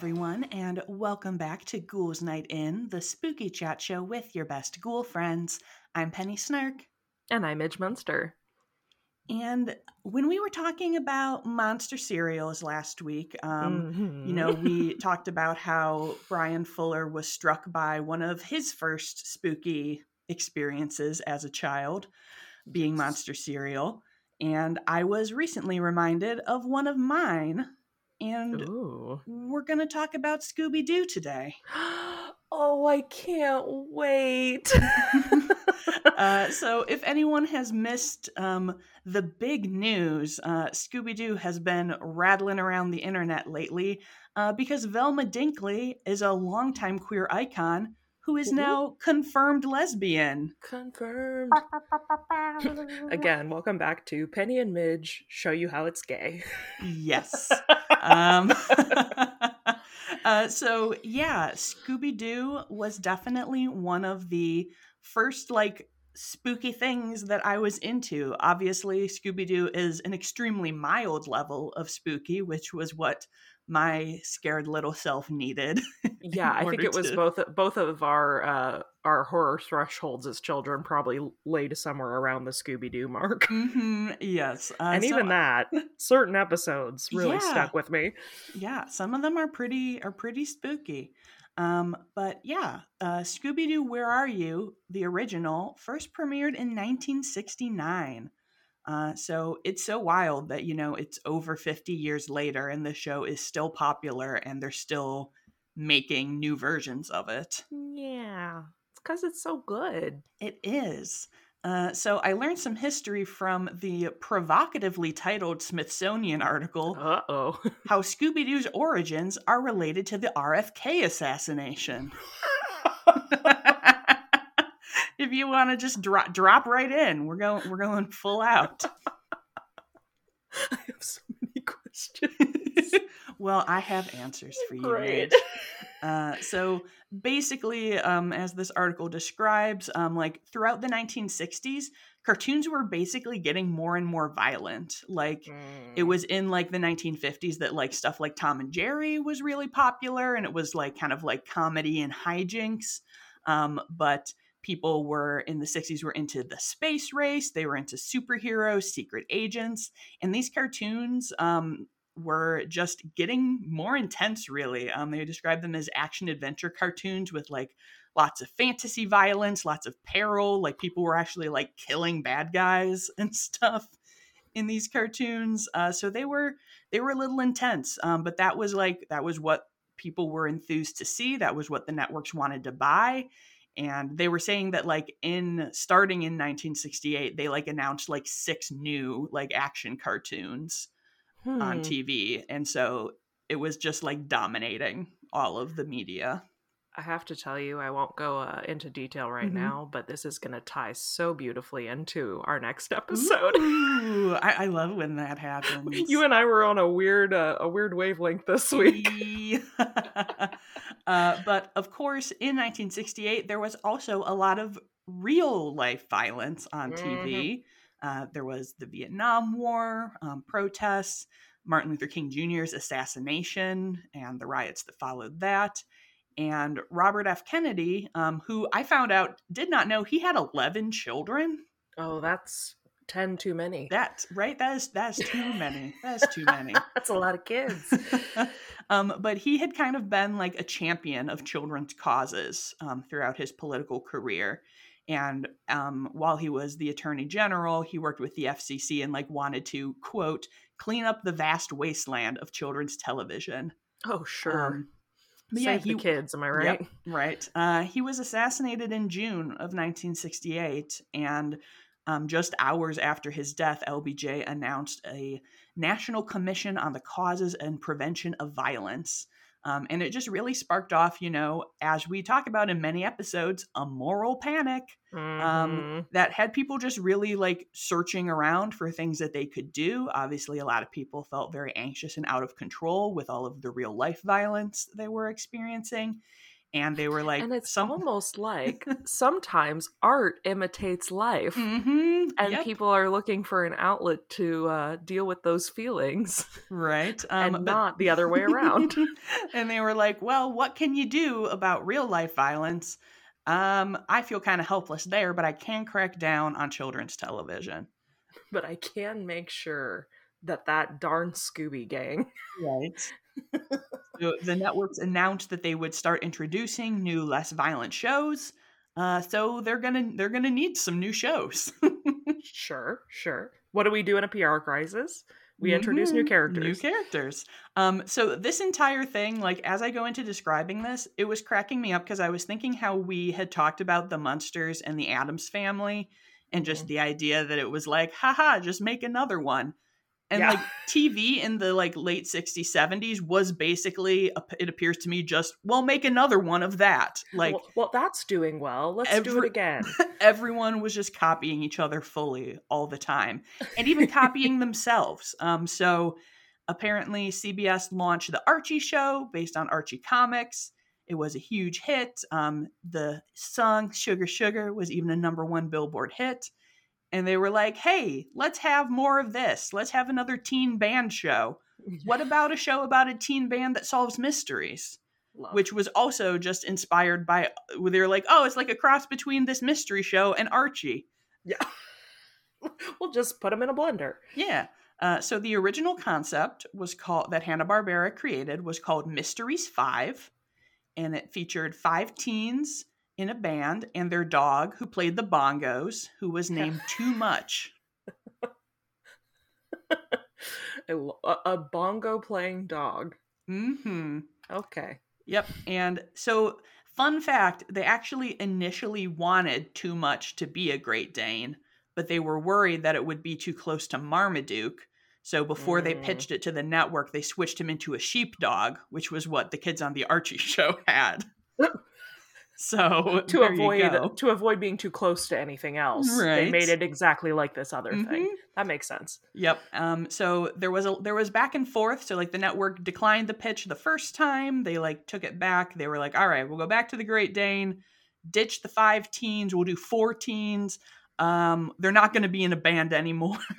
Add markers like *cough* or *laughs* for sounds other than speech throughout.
everyone, and welcome back to Ghouls Night In, the spooky chat show with your best ghoul friends. I'm Penny Snark. And I'm Midge Munster. And when we were talking about monster cereals last week, um, mm-hmm. you know, we *laughs* talked about how Brian Fuller was struck by one of his first spooky experiences as a child, being monster cereal. And I was recently reminded of one of mine and Ooh. we're going to talk about Scooby Doo today. *gasps* oh, I can't wait. *laughs* uh, *laughs* so, if anyone has missed um, the big news, uh, Scooby Doo has been rattling around the internet lately uh, because Velma Dinkley is a longtime queer icon who is now confirmed lesbian. Confirmed. *laughs* Again, welcome back to Penny and Midge show you how it's gay. yes. *laughs* um, *laughs* uh, so yeah, Scooby Doo was definitely one of the first like spooky things that I was into. Obviously, Scooby Doo is an extremely mild level of spooky, which was what my scared little self needed. *laughs* yeah, I think it was to... both both of our uh, our horror thresholds as children probably laid somewhere around the Scooby Doo mark. Mm-hmm, yes, uh, and so, even that, certain episodes really yeah, stuck with me. Yeah, some of them are pretty are pretty spooky. Um, but yeah, uh, Scooby Doo, Where Are You? The original first premiered in 1969. Uh, so it's so wild that, you know, it's over 50 years later and the show is still popular and they're still making new versions of it. Yeah, it's because it's so good. It is. Uh, so I learned some history from the provocatively titled Smithsonian article. Uh oh. *laughs* how Scooby Doo's origins are related to the RFK assassination. *laughs* *laughs* if you want to just drop drop right in, we're going we're going full out. *laughs* I have so many questions. *laughs* well, I have answers for you. Great. Uh, so basically, um, as this article describes, um, like throughout the 1960s, cartoons were basically getting more and more violent. Like mm. it was in like the 1950s that like stuff like Tom and Jerry was really popular, and it was like kind of like comedy and hijinks. Um, but people were in the 60s were into the space race they were into superheroes secret agents and these cartoons um, were just getting more intense really. Um, they described them as action adventure cartoons with like lots of fantasy violence lots of peril like people were actually like killing bad guys *laughs* and stuff in these cartoons. Uh, so they were they were a little intense um, but that was like that was what people were enthused to see that was what the networks wanted to buy and they were saying that like in starting in 1968 they like announced like six new like action cartoons hmm. on TV and so it was just like dominating all of the media I have to tell you, I won't go uh, into detail right mm-hmm. now, but this is going to tie so beautifully into our next *laughs* episode. Ooh, *laughs* I-, I, love when that happens. You and I were on a weird, uh, a weird wavelength this week. *laughs* uh, but of course, in 1968, there was also a lot of real life violence on mm-hmm. TV. Uh, there was the Vietnam War, um, protests, Martin Luther King Jr.'s assassination, and the riots that followed that and Robert F. Kennedy, um, who I found out did not know he had 11 children. Oh, that's 10 too many. That's right? That is, that is too many. That is too many. *laughs* that's a lot of kids. *laughs* um, but he had kind of been like a champion of children's causes um, throughout his political career. And um, while he was the attorney general, he worked with the FCC and like wanted to, quote, clean up the vast wasteland of children's television. Oh, sure. Um, but Save yeah, he, the kids, am I right? Yep, right. Uh, he was assassinated in June of 1968, and um, just hours after his death, LBJ announced a National Commission on the Causes and Prevention of Violence. Um, and it just really sparked off, you know, as we talk about in many episodes, a moral panic um, mm-hmm. um, that had people just really like searching around for things that they could do. Obviously, a lot of people felt very anxious and out of control with all of the real life violence they were experiencing. And they were like and it's some... almost like *laughs* sometimes art imitates life mm-hmm. and yep. people are looking for an outlet to uh, deal with those feelings right *laughs* um, and but... not the other way around *laughs* and they were like well what can you do about real life violence um, i feel kind of helpless there but i can crack down on children's television but i can make sure that that darn scooby gang right so the networks announced that they would start introducing new, less violent shows. Uh, so they're gonna they're gonna need some new shows. *laughs* sure, sure. What do we do in a PR crisis? We introduce mm-hmm. new characters. New characters. Um, so this entire thing, like as I go into describing this, it was cracking me up because I was thinking how we had talked about the Munsters and the Addams family, and just mm-hmm. the idea that it was like, haha, just make another one and yeah. like tv in the like late 60s 70s was basically it appears to me just well make another one of that. Like well, well that's doing well. Let's every, do it again. *laughs* everyone was just copying each other fully all the time and even copying *laughs* themselves. Um so apparently cbs launched the archie show based on archie comics. It was a huge hit. Um the song sugar sugar was even a number one billboard hit and they were like, "Hey, let's have more of this. Let's have another teen band show. What *laughs* about a show about a teen band that solves mysteries?" Love. Which was also just inspired by they were like, "Oh, it's like a cross between this mystery show and Archie." Yeah. *laughs* we'll just put them in a blender. Yeah. Uh, so the original concept was called that Hanna Barbera created was called Mysteries Five, and it featured five teens in a band and their dog who played the bongos, who was *laughs* named Too Much. a, a, bongo playing dog. Mm-hmm. Okay. Yep. And so, fun fact: they actually initially wanted Too Much to be a Great Dane, but they were worried that it would be too close to Marmaduke. So before mm. they pitched it to the network, they switched him into a sheepdog, which was what the kids on the Archie *laughs* show had. So to avoid to avoid being too close to anything else, right. they made it exactly like this other mm-hmm. thing. That makes sense. Yep. Um. So there was a there was back and forth. So like the network declined the pitch the first time. They like took it back. They were like, all right, we'll go back to the Great Dane, ditch the five teens. We'll do four teens. Um, they're not going to be in a band anymore. *laughs*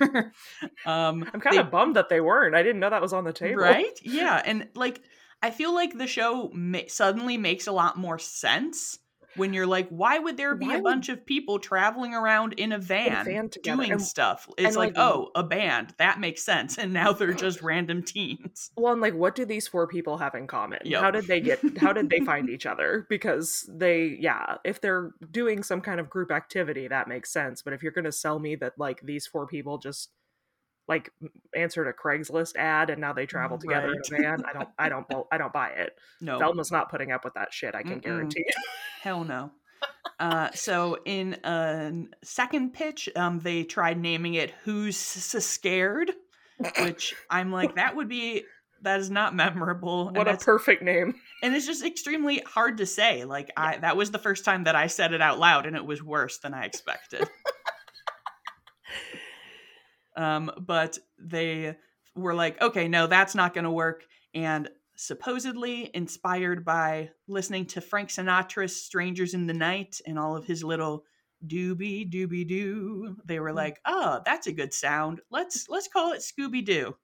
um, I'm kind of bummed that they weren't. I didn't know that was on the table. Right? Yeah, and like I feel like the show ma- suddenly makes a lot more sense when you're like, why would there be why a would... bunch of people traveling around in a van, in a van doing and, stuff? It's like, like, oh, a band. That makes sense. And now they're just random teens. Well, and like, what do these four people have in common? Yep. How did they get, how did they find *laughs* each other? Because they, yeah, if they're doing some kind of group activity, that makes sense. But if you're going to sell me that, like, these four people just like answered a Craigslist ad and now they travel together right. in a van. I don't I don't *laughs* I don't buy it. No. Velma's not putting up with that shit, I can Mm-mm. guarantee you. Hell no. Uh, so in a second pitch, um, they tried naming it "Who's Scared," which I'm like, that would be that is not memorable. What a perfect name! And it's just extremely hard to say. Like, I that was the first time that I said it out loud, and it was worse than I expected. Um, but they were like, okay, no, that's not going to work. And supposedly inspired by listening to Frank Sinatra's Strangers in the Night and all of his little doobie doobie doo, they were hmm. like, oh, that's a good sound. Let's let's call it Scooby Doo.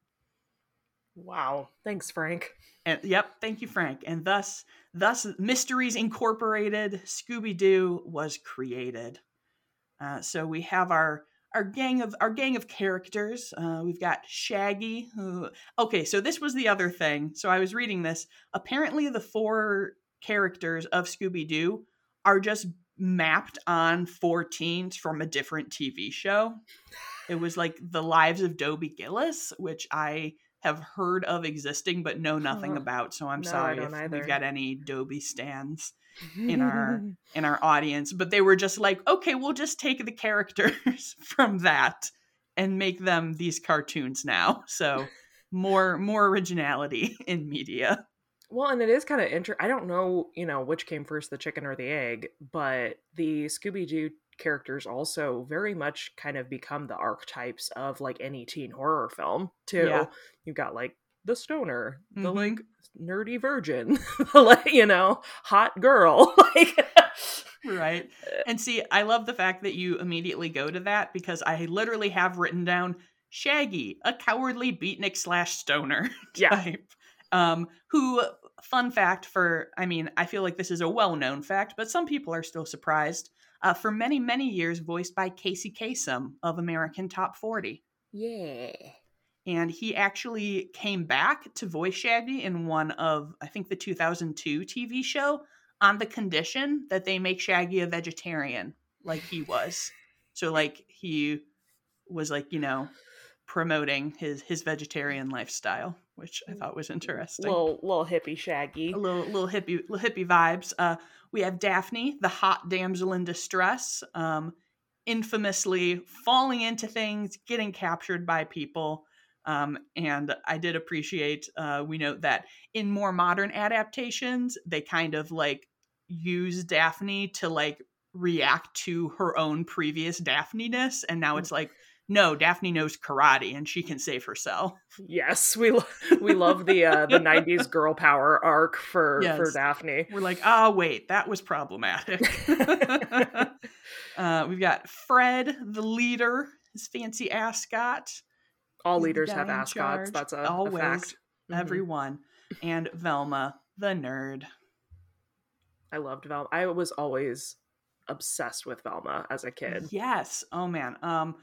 Wow. Thanks, Frank. And yep, thank you, Frank. And thus thus Mysteries Incorporated Scooby Doo was created. Uh, so we have our our gang of our gang of characters. Uh, we've got Shaggy. Who okay, so this was the other thing. So I was reading this. Apparently, the four characters of Scooby Doo are just mapped on four teens from a different TV show. It was like the Loves of Dobie Gillis, which I have heard of existing but know nothing uh-huh. about. So I'm no, sorry if either. we've got any Dobie stands in our *laughs* in our audience but they were just like okay we'll just take the characters *laughs* from that and make them these cartoons now so more more originality *laughs* in media well and it is kind of interesting i don't know you know which came first the chicken or the egg but the scooby-doo characters also very much kind of become the archetypes of like any teen horror film too yeah. you've got like the stoner, the mm-hmm. like nerdy virgin, *laughs* like you know, hot girl, *laughs* like right. *laughs* And see, I love the fact that you immediately go to that because I literally have written down Shaggy, a cowardly beatnik slash stoner yeah. type. Um, who, fun fact for, I mean, I feel like this is a well known fact, but some people are still surprised. Uh, for many, many years, voiced by Casey Kasem of American Top 40. Yeah. And he actually came back to voice Shaggy in one of, I think, the 2002 TV show on the condition that they make Shaggy a vegetarian, like he was. So, like, he was like, you know, promoting his his vegetarian lifestyle, which I thought was interesting. Little little hippie Shaggy, a little little hippie little hippie vibes. Uh, we have Daphne, the hot damsel in distress, um, infamously falling into things, getting captured by people. Um, and I did appreciate, uh, we note that in more modern adaptations, they kind of like use Daphne to like react to her own previous Daphne ness. And now it's like, no, Daphne knows karate and she can save herself. Yes, we lo- we love the uh, the '90s *laughs* girl power arc for yes. for Daphne. We're like, oh wait, that was problematic. *laughs* *laughs* uh, we've got Fred, the leader, his fancy ascot. All leaders have ascots. That's a, Always, a fact. Mm-hmm. Everyone, and Velma, the nerd. I loved Velma. I was always obsessed with Velma as a kid. Yes. Oh man. Um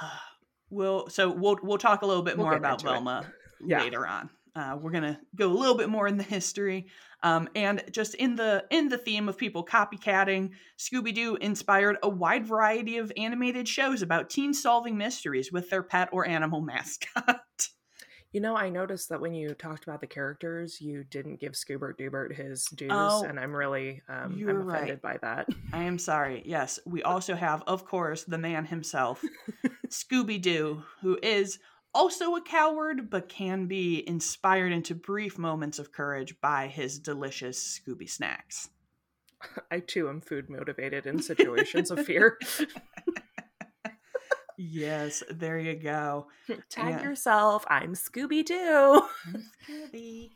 *sighs* we'll so we'll we'll talk a little bit we'll more about Velma *laughs* yeah. later on. Uh, we're gonna go a little bit more in the history, um, and just in the in the theme of people copycatting, Scooby Doo inspired a wide variety of animated shows about teens solving mysteries with their pet or animal mascot. *laughs* You know, I noticed that when you talked about the characters, you didn't give Scoobert Doobert his dues, oh, and I'm really um, I'm offended right. by that. I am sorry. Yes, we also have, of course, the man himself, *laughs* Scooby Doo, who is also a coward, but can be inspired into brief moments of courage by his delicious Scooby snacks. I too am food motivated in *laughs* situations of fear. *laughs* Yes, there you go. *laughs* Tag yeah. yourself. I'm Scooby Doo. *laughs* Scooby.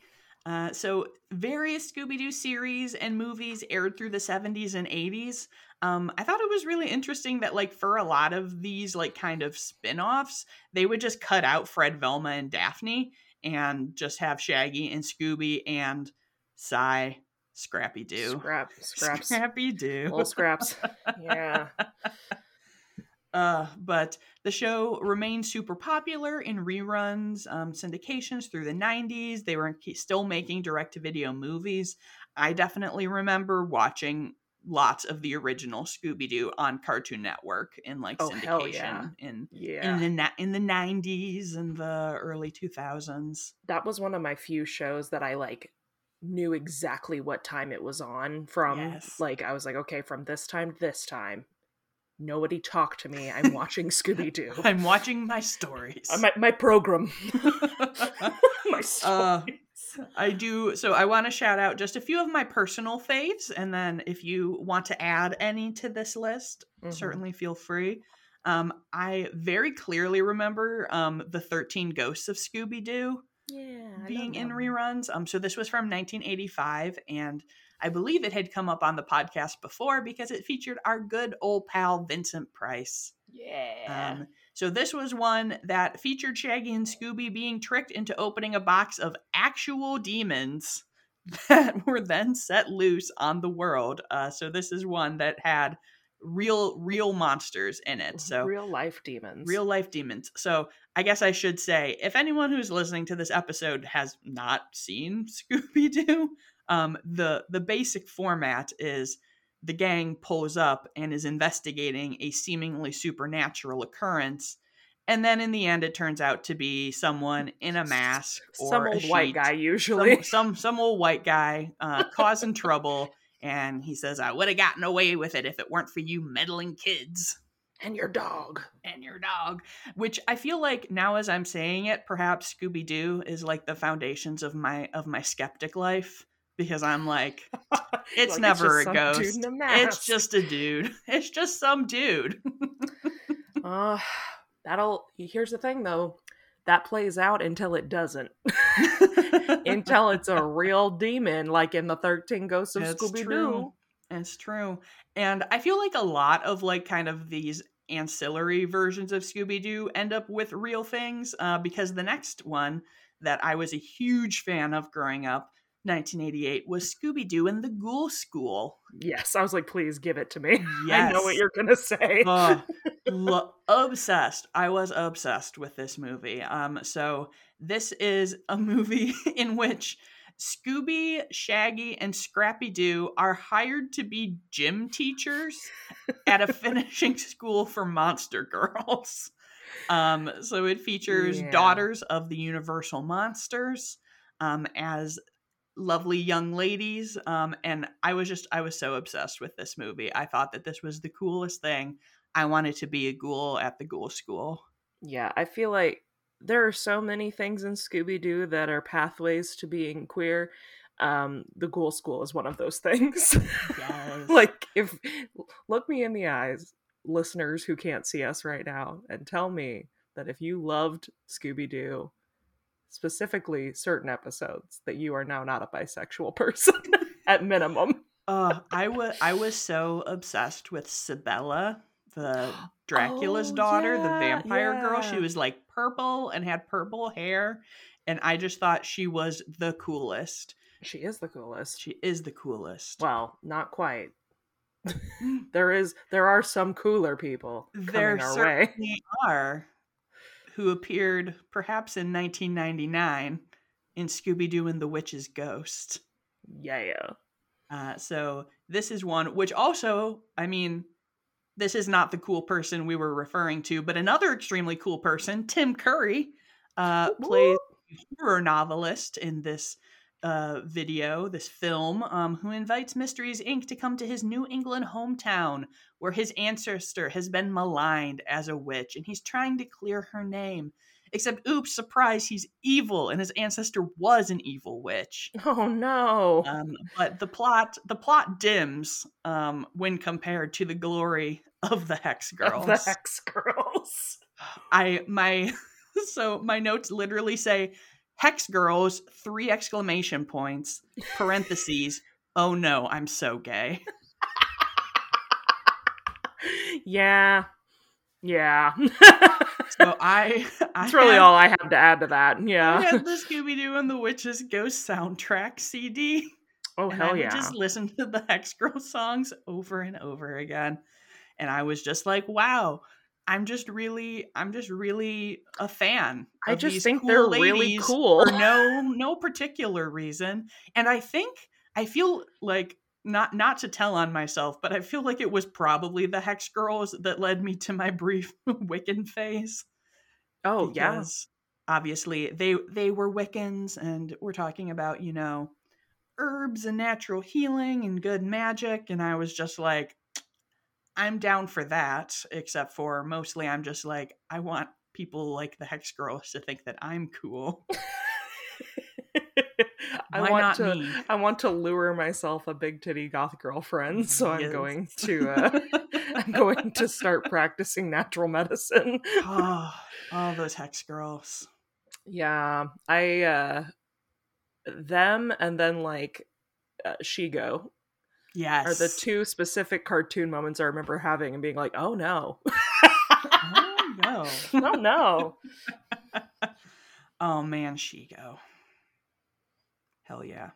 Uh, so, various Scooby Doo series and movies aired through the 70s and 80s. Um, I thought it was really interesting that, like, for a lot of these, like, kind of spin offs, they would just cut out Fred, Velma, and Daphne and just have Shaggy and Scooby and Cy, Scrappy Doo. Scrap, *laughs* scraps. Scrappy Doo. Little scraps. Yeah. Uh, but the show remained super popular in reruns, um, syndications through the 90s. They were still making direct to video movies. I definitely remember watching lots of the original Scooby Doo on Cartoon Network in like oh, syndication yeah. in yeah. in the in the 90s and the early 2000s. That was one of my few shows that I like knew exactly what time it was on from yes. like I was like okay from this time to this time Nobody talk to me. I'm watching Scooby Doo. *laughs* I'm watching my stories. Uh, my, my program. *laughs* *laughs* my uh, stories. Uh, I do. So I want to shout out just a few of my personal faves. And then if you want to add any to this list, mm-hmm. certainly feel free. Um, I very clearly remember um, the 13 Ghosts of Scooby Doo yeah, being in reruns. Um, so this was from 1985. And I believe it had come up on the podcast before because it featured our good old pal Vincent Price. Yeah. Um, so this was one that featured Shaggy and Scooby being tricked into opening a box of actual demons *laughs* that were then set loose on the world. Uh, so this is one that had real real monsters in it so real life demons. real life demons. So i guess i should say if anyone who's listening to this episode has not seen *laughs* scooby-doo um, the the basic format is the gang pulls up and is investigating a seemingly supernatural occurrence and then in the end it turns out to be someone in a mask or some old white guy usually. some, some, some old white guy uh, causing trouble and he says i would have gotten away with it if it weren't for you meddling kids and your dog and your dog which i feel like now as i'm saying it perhaps scooby-doo is like the foundations of my of my skeptic life because I'm like, *laughs* it's like never it's a ghost. A it's just a dude. *laughs* It's just some dude. *laughs* uh, that'll. Here's the thing, though. That plays out until it doesn't. *laughs* *laughs* until it's a real demon, like in the 13 Ghosts of Scooby Doo. It's true. And I feel like a lot of like kind of these ancillary versions of Scooby Doo end up with real things uh, because the next one that I was a huge fan of growing up 1988 was Scooby Doo and the Ghoul School. Yes, I was like, please give it to me. Yes. *laughs* I know what you're gonna say. uh, lo- obsessed. I was obsessed with this movie. Um, so this is a movie *laughs* in which Scooby, Shaggy, and Scrappy Doo are hired to be gym teachers at a *laughs* finishing school for monster girls. Um, so it features yeah. daughters of the Universal Monsters um, as lovely young ladies. Um, and I was just, I was so obsessed with this movie. I thought that this was the coolest thing. I wanted to be a ghoul at the ghoul school. Yeah, I feel like there are so many things in Scooby Doo that are pathways to being queer. Um, the Ghoul School is one of those *laughs* things. Yes. like, if look me in the eyes, listeners who can't see us right now, and tell me that if you loved Scooby Doo, specifically certain episodes, that you are now not a bisexual *laughs* person at minimum. Uh, I was I was so obsessed with Sibella the Dracula's oh, daughter, yeah, the vampire yeah. girl. She was like purple and had purple hair. And I just thought she was the coolest. She is the coolest. She is the coolest. Well, not quite. *laughs* there is there are some cooler people there certainly way. are who appeared perhaps in 1999 in Scooby-Doo and the Witch's Ghost. Yeah. Uh, so this is one which also, I mean, this is not the cool person we were referring to, but another extremely cool person, Tim Curry, uh, plays a horror novelist in this uh, video, this film, um, who invites Mysteries Inc. to come to his New England hometown where his ancestor has been maligned as a witch and he's trying to clear her name. Except, oops, surprise, he's evil, and his ancestor was an evil witch. *laughs* Oh no! Um, but the plot, the plot dims um, when compared to the glory of the Hex Girls. *laughs* Of the Hex Girls. *sighs* I my *laughs* so my notes literally say Hex Girls three exclamation points parentheses. *laughs* oh no, I'm so gay. yeah. Yeah. so I, I That's really all I have to add to that. Yeah. I had the Scooby Doo and the Witches Ghost soundtrack CD. Oh hell I yeah! Just listen to the Hex Girl songs over and over again and I was just like, wow, I'm just really, I'm just really a fan. I just think cool they're really cool for no, no particular reason, and I think I feel like not not to tell on myself, but I feel like it was probably the Hex Girls that led me to my brief *laughs* Wiccan phase. Oh yeah, obviously they they were Wiccans, and we're talking about you know herbs and natural healing and good magic, and I was just like, I'm down for that, except for mostly I'm just like, I want people like the Hex Girls to think that I'm cool. *laughs* I Why want to me? I want to lure myself a big titty goth girlfriend, so yes. I'm going to uh, *laughs* I'm going to start practicing natural medicine. oh, *laughs* all those hex girls. Yeah, I uh them and then like uh, Shego Yes. Are the two specific cartoon moments I remember having and being like, oh no. oh no. *laughs* oh no. *laughs* oh man, Shego. Hell yeah.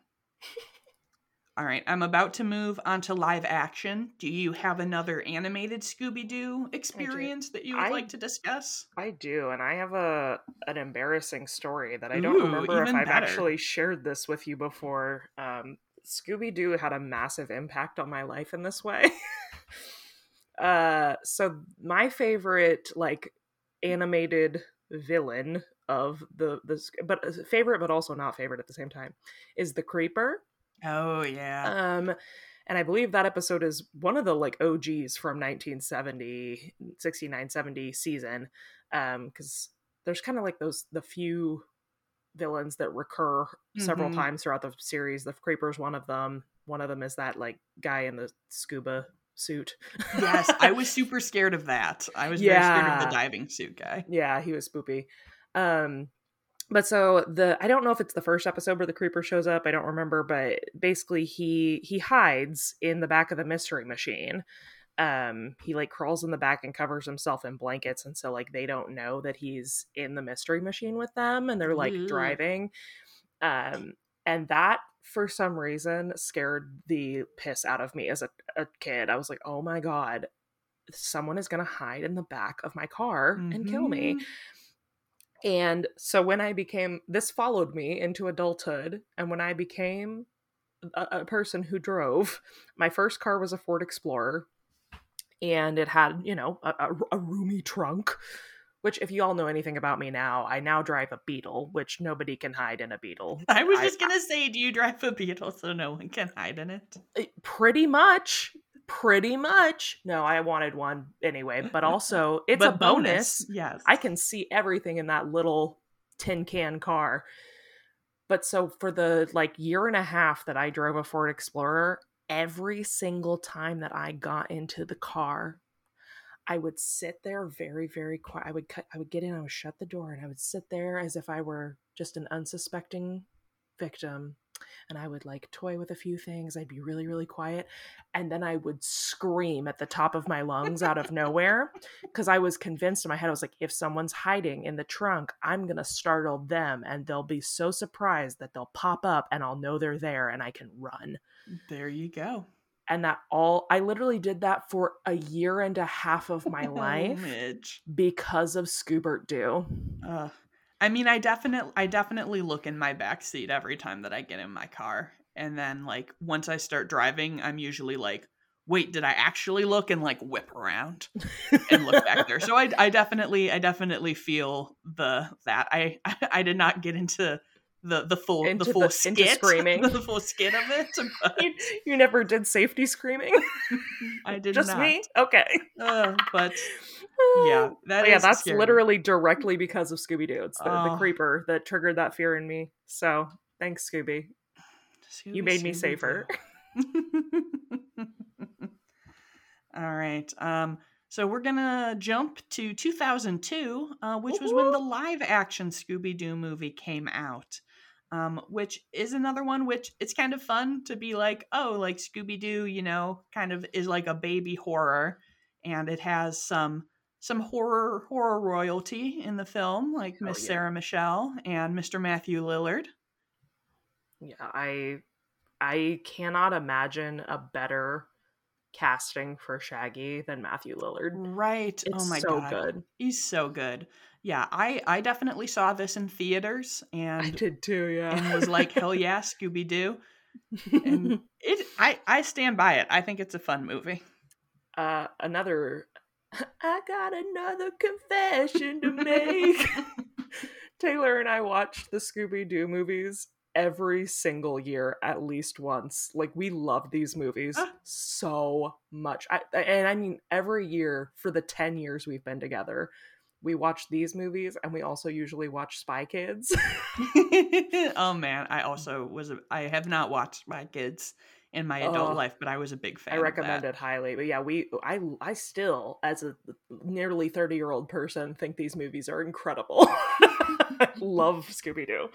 *laughs* All right, I'm about to move on to live action. Do you have another animated Scooby Doo experience that you would I, like to discuss? I do, and I have a an embarrassing story that I don't Ooh, remember if I've better. actually shared this with you before. Um, Scooby Doo had a massive impact on my life in this way. *laughs* uh, so my favorite like animated villain of the the but uh, favorite but also not favorite at the same time is the Creeper. Oh yeah. Um and I believe that episode is one of the like OGs from 1970 69 70 season um cuz there's kind of like those the few villains that recur mm-hmm. several times throughout the series. The Creeper's one of them. One of them is that like guy in the scuba suit. yes, I was *laughs* super scared of that. I was yeah. very scared of the diving suit guy. Yeah, he was spoopy. Um, but so the I don't know if it's the first episode where the creeper shows up. I don't remember, but basically he he hides in the back of the mystery machine. Um, he like crawls in the back and covers himself in blankets, and so like they don't know that he's in the mystery machine with them, and they're like driving. Um, and that for some reason scared the piss out of me as a, a kid. I was like, oh my god, someone is gonna hide in the back of my car mm-hmm. and kill me. Mm-hmm. And so when I became, this followed me into adulthood. And when I became a, a, person who drove, my first car was a Ford Explorer. And it had, you know, a, a, a roomy trunk, which, if you all know anything about me now, I now drive a Beetle, which nobody can hide in a Beetle. *laughs* I was just going to say, do you drive a Beetle so no one can hide in it? Eh, pretty much pretty much no i wanted one anyway but also *laughs* it's but a bonus. bonus yes i can see everything in that little tin can car but so for the like year and a half that i drove a ford explorer every single time that i got into the car i would sit there very very quiet i would cut i would get in i would shut the door and i would sit there as if i were just an unsuspecting victim and I would like toy with a few things. I'd be really, really quiet. And then I would scream at the top of my lungs out of nowhere because I was convinced in my head, I was like, if someone's hiding in the trunk, I'm going to startle them and they'll be so surprised that they'll pop up and I'll know they're there and I can run. There you go. And that all, I literally did that for a year and a half of my *laughs* oh, life because of Scoobert Doo. Uh, I mean, I definitely I definitely look in my back seat every time that I get in my car. And then like once I start driving, I'm usually like, wait, did I actually look and like whip around and look back there? So I I definitely I definitely feel the that. I, *laughs* I did not get into the the full into the full the, skit *laughs* screaming the full skit of it but... *laughs* you, you, never did safety screaming *laughs* i did just not. me okay uh, but *sighs* yeah, that yeah, that's scary. literally directly because of Scooby Doo. It's the, oh. the, creeper that triggered that fear in me. So thanks, Scooby. Scooby you made Scooby me safer. All right. Um, so we're gonna jump to 2002, uh, which was when the live action Scooby Doo movie came out. Um, which is another one which it's kind of fun to be like, oh, like Scooby Doo, you know, kind of is like a baby horror, and it has some some horror horror royalty in the film, like Miss yeah. Sarah Michelle and Mr. Matthew Lillard. Yeah, I I cannot imagine a better casting for Shaggy than Matthew Lillard. Right. Oh it's oh my so god. good. He's so good. Yeah, I I definitely saw this in theaters and I did too, yeah. And was like, "Hell yeah, Scooby Doo." and *laughs* it I I stand by it. I think it's a fun movie. Uh another *laughs* I got another confession to make. *laughs* Taylor and I watched the Scooby Doo movies every single year at least once. Like we love these movies uh. so much. I, and I mean every year for the 10 years we've been together, we watch these movies and we also usually watch Spy Kids. *laughs* oh *laughs* man, I also was a, I have not watched Spy Kids in my adult life, but I was a big fan. I recommend it highly. But yeah, we I I still, as a nearly thirty year old person, think these movies are incredible. *laughs* I love Scooby Doo.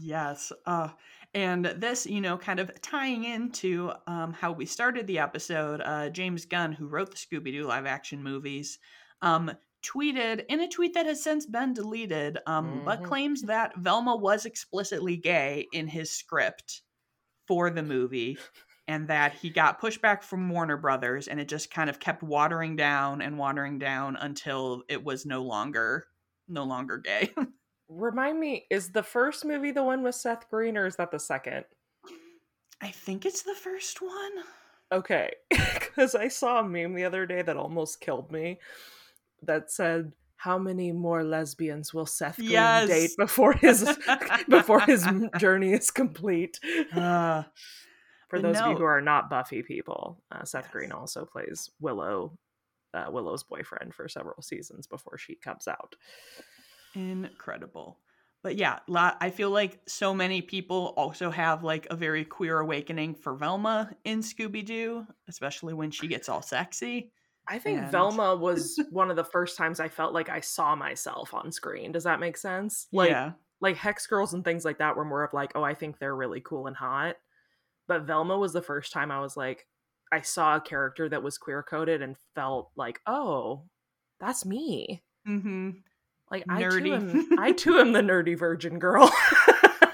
Yes. Uh, and this, you know, kind of tying into um, how we started the episode, uh, James Gunn, who wrote the Scooby Doo live action movies, um, tweeted in a tweet that has since been deleted, um, mm-hmm. but claims that Velma was explicitly gay in his script for the movie and that he got pushback from Warner Brothers and it just kind of kept watering down and watering down until it was no longer no longer gay. *laughs* Remind me, is the first movie the one with Seth Green or is that the second? I think it's the first one. Okay, *laughs* cuz I saw a meme the other day that almost killed me that said how many more lesbians will Seth Green yes. date before his *laughs* before his journey is complete? Uh, For those no. of you who are not Buffy people, uh, Seth yes. Green also plays Willow, uh, Willow's boyfriend for several seasons before she comes out. Incredible. But yeah, I feel like so many people also have like a very queer awakening for Velma in Scooby Doo, especially when she gets all sexy. I think and... Velma was one of the first times I felt like I saw myself on screen. Does that make sense? Like, yeah. like Hex Girls and things like that were more of like, oh, I think they're really cool and hot. But Velma was the first time I was like, I saw a character that was queer coded and felt like, oh, that's me. Mm-hmm. Like nerdy. I too, am, I *laughs* too am the nerdy virgin girl.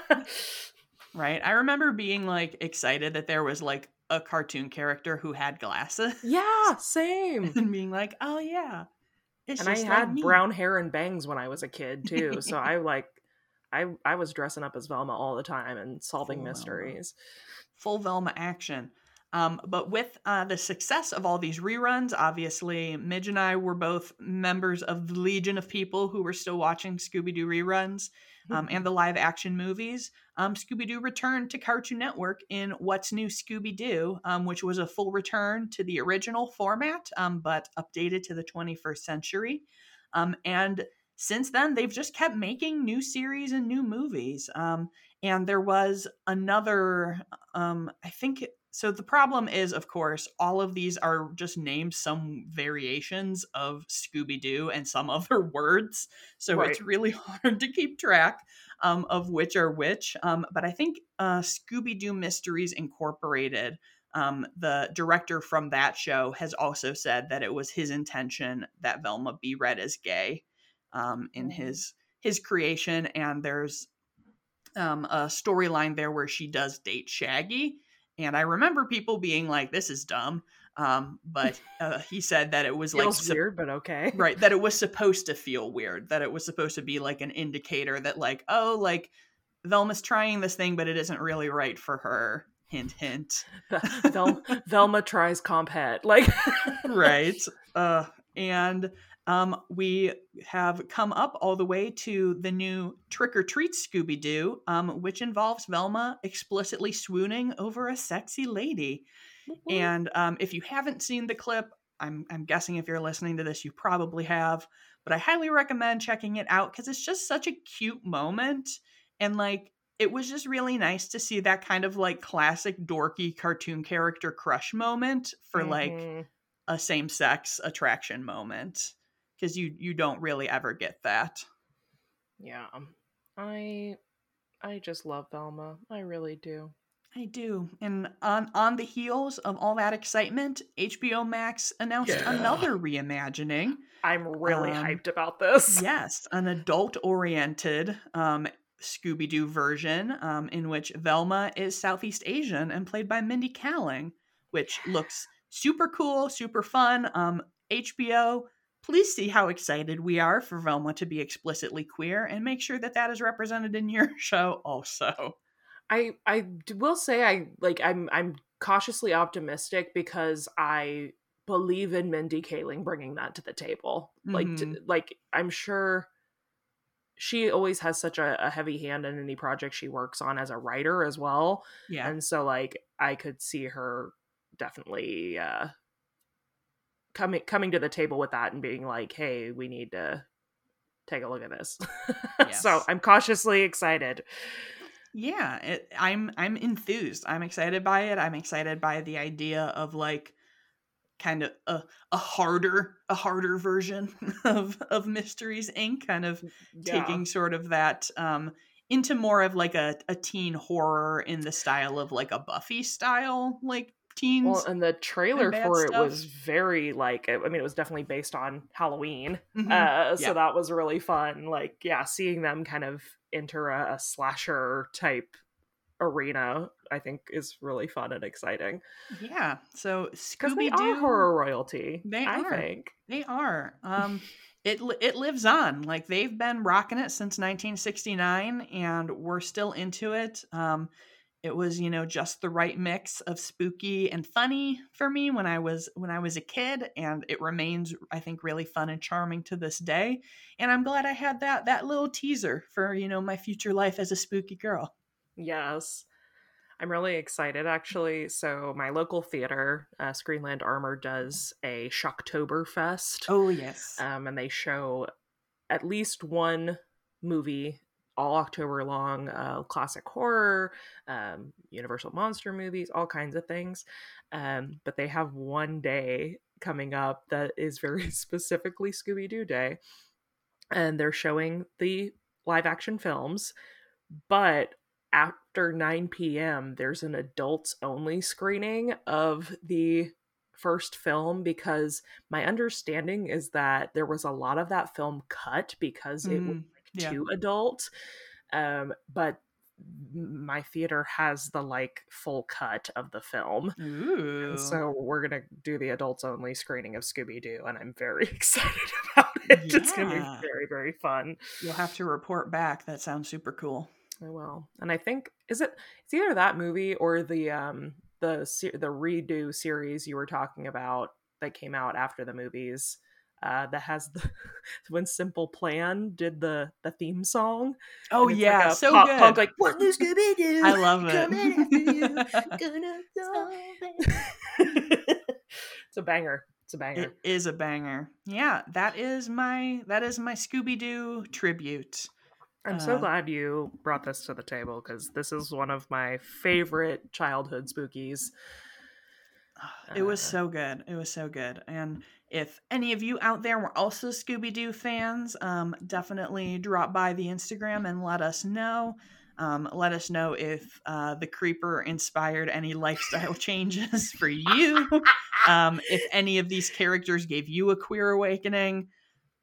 *laughs* right. I remember being like excited that there was like a cartoon character who had glasses. Yeah, *laughs* same. And being like, oh yeah. and I had brown hair and bangs when I was a kid too. so I *laughs* like I I was dressing up as Velma all the time and solving Full mysteries. Velma. Full Velma action. Um, but with uh, the success of all these reruns, obviously, Midge and I were both members of the legion of people who were still watching Scooby Doo reruns um, and the live action movies. Um, Scooby Doo returned to Cartoon Network in What's New Scooby Doo, um, which was a full return to the original format, um, but updated to the 21st century. Um, and since then, they've just kept making new series and new movies. and there was another, I think so the problem is, of course, all of these are just named some variations of Scooby Doo and some *laughs* other words. So right. it's really *laughs* hard to keep track um, of which are which. Um, but I think uh, Scooby Doo Mysteries Incorporated, um, the director from that show, has also said that it was his intention that Velma be read as gay um, in mm-hmm. his his creation. And there's um, a storyline there where she does date Shaggy and I remember people being like, "This is dumb," um, but *laughs* uh, he said that it was like su- weird, but okay, right? That it *laughs* was supposed to feel weird. That it was supposed to be like an indicator that, like, oh, like Velma's trying this thing, but it isn't really right for her. Hint, hint. *laughs* Vel- Velma tries comp het, like right. Uh, and um, we have come up all the way to the new Trick or Treat Scooby Doo, um, which involves Velma explicitly swooning over a sexy lady. Mm-hmm. And um, if you haven't seen the clip, I'm, I'm guessing if you're listening to this, you probably have, but I highly recommend checking it out because it's just such a cute moment. And like, it was just really nice to see that kind of like classic dorky cartoon character crush moment for mm-hmm. like a same sex attraction moment because you you don't really ever get that. Yeah, I I just love Velma. I really do. I do. And on on the heels of all that excitement, HBO Max announced yeah. another reimagining. I'm really um, hyped about this. *laughs* Yes, an adult-oriented um, Scooby Doo version um, in which Velma is Southeast Asian and played by Mindy Kaling, which looks super cool, super fun. Um, HBO Please see how excited we are for Velma to be explicitly queer and make sure that that is represented in your *laughs* show also. I I will say I like I'm I'm cautiously optimistic because I believe in Mindy Kaling bringing that to the table. Mm-hmm. Like to, like I'm sure she always has such a, a, heavy hand in any project she works on as a writer as well. Yeah. And so like I could see her definitely uh coming coming to the table with that and being like, "Hey, we need to take a look at this." *laughs* Yes. so I'm cautiously excited. Yeah, it, I'm I'm enthused. I'm excited by it. I'm excited by the idea of like kind of a, a harder a harder version *laughs* of of Mysteries Inc. kind of yeah. taking sort of that um into more of like a, a teen horror in the style of like a Buffy style like teens. Well, and the trailer and for it was very like I mean, it was definitely based on Halloween, mm-hmm. uh, so that was really fun. Like, yeah, seeing them kind of enter a, a slasher type arena i think is really fun and exciting yeah so scooby doo horror royalty they I are think. they are um *laughs* it it lives on like they've been rocking it since 1969 and we're still into it um it was you know just the right mix of spooky and funny for me when i was when i was a kid and it remains i think really fun and charming to this day and i'm glad i had that that little teaser for you know my future life as a spooky girl. Yes. I'm really excited actually. So my local theater uh, screenland armour does a shocktoberfest oh yes. um, and they show at least one movie all October long, uh, classic horror, um, Universal monster movies, all kinds of things. Um, but they have one day coming up that is very *laughs* specifically Scooby Doo Day. And they're showing the live action films, but after 9 p.m., there's an adults only screening of the first film because my understanding is that there was a lot of that film cut because it was mm, yeah. too adult. Um, but my theater has the like full cut of the film. Ooh. And so we're gonna do the adults only screening of Scooby Doo, and I'm very *laughs* excited about it. Yeah. It's gonna be very, very fun. You'll have to report back. That sounds super cool. I will. And I think is it it's either that movie or the um the the redo series you were talking about that came out after the movies uh, that has the *laughs* when Simple Plan did the the theme song. Oh yeah, like so pop good. Punk, like what do Scooby Doo? I love it. *laughs* *laughs* it's a banger. It's a banger. It is a banger. Yeah, that is my that is my Scooby Doo tribute. I'm uh, so glad you brought this to the table because this is one of my favorite childhood spookies. It was uh, so good. It was so good. And if any of you out there were also Scooby Doo fans, um, definitely drop by the Instagram and let us know. Um, let us know if uh, the creeper inspired any lifestyle *laughs* changes for you. Um, if any of these characters gave you a queer awakening,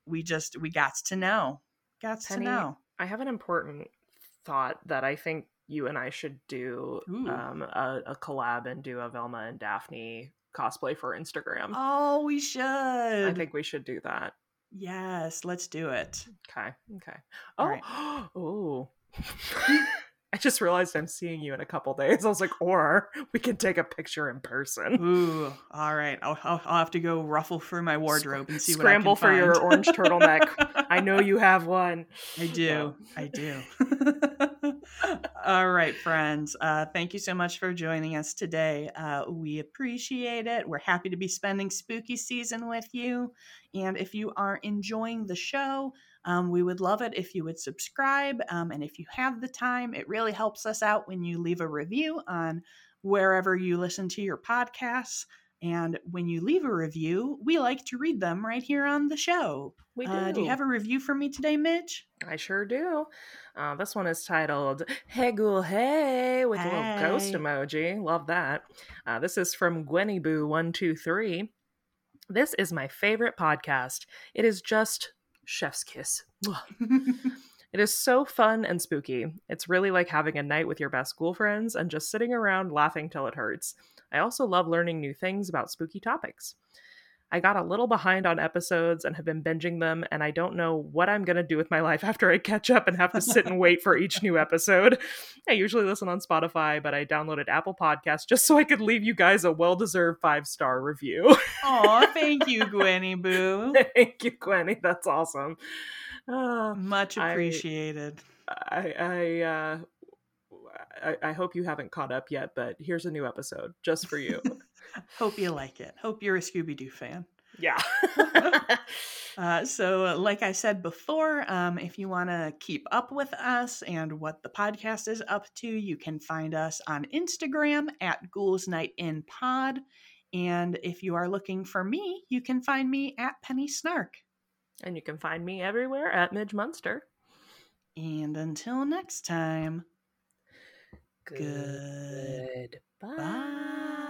we just we got to know. Got to know. I have an important thought that I think you and I should do um, a, a, collab and do a Velma and Daphne cosplay for Instagram. Oh, we should. I think we should do that. Yes, let's do it. Okay. Okay. Oh. Right. oh. *gasps* *laughs* I just realized I'm seeing you in a couple days. I was like, or we can take a picture in person. Ooh, all right. I'll, I'll, I'll have to go ruffle through my wardrobe and see Scramble what I can for your orange turtleneck. *laughs* I know you have one. I do. I do. *laughs* all right, friends. Uh, thank you so much for joining us today. Uh, we appreciate it. We're happy to be spending spooky season with you. And if you are enjoying the show, um, we would love it if you would subscribe. Um, and if you have the time, it really helps us out when you leave a review on wherever you listen to your podcasts. And when you leave a review, we like to read them right here on the show. We do. Uh, do you have a review for me today, Midge? I sure do. Uh, this one is titled Hey Ghoul Hey with hey. a little ghost emoji. Love that. Uh, this is from Gwenny Boo123. This is my favorite podcast. It is just chef's kiss. *laughs* it is so fun and spooky. It's really like having a night with your best school friends and just sitting around laughing till it hurts. I also love learning new things about spooky topics. I got a little behind on episodes and have been binging them, and I don't know what I'm going to do with my life *laughs* after I catch up and have to sit and wait for each new episode. I usually listen on Spotify, but I downloaded Apple Podcasts just so I could leave you guys a well deserved five star review. Aw, thank you, *laughs* Gwenny Boo. thank you, Gwenny. That's awesome. Uh, Much appreciated. I, I, uh, I, I hope you haven't caught up yet, but here's a new episode just for you. Hope you like it. Hope you're a Scooby Doo fan. Yeah. *laughs* *laughs* uh, so, uh, like I said before, um, if you want to keep up with us and what the podcast is up to, you can find us on Instagram at Ghouls Night in Pod. And if you are looking for me, you can find me at Penny Snark. And you can find me everywhere at Midge Munster. And until next time, good goodbye. Bye.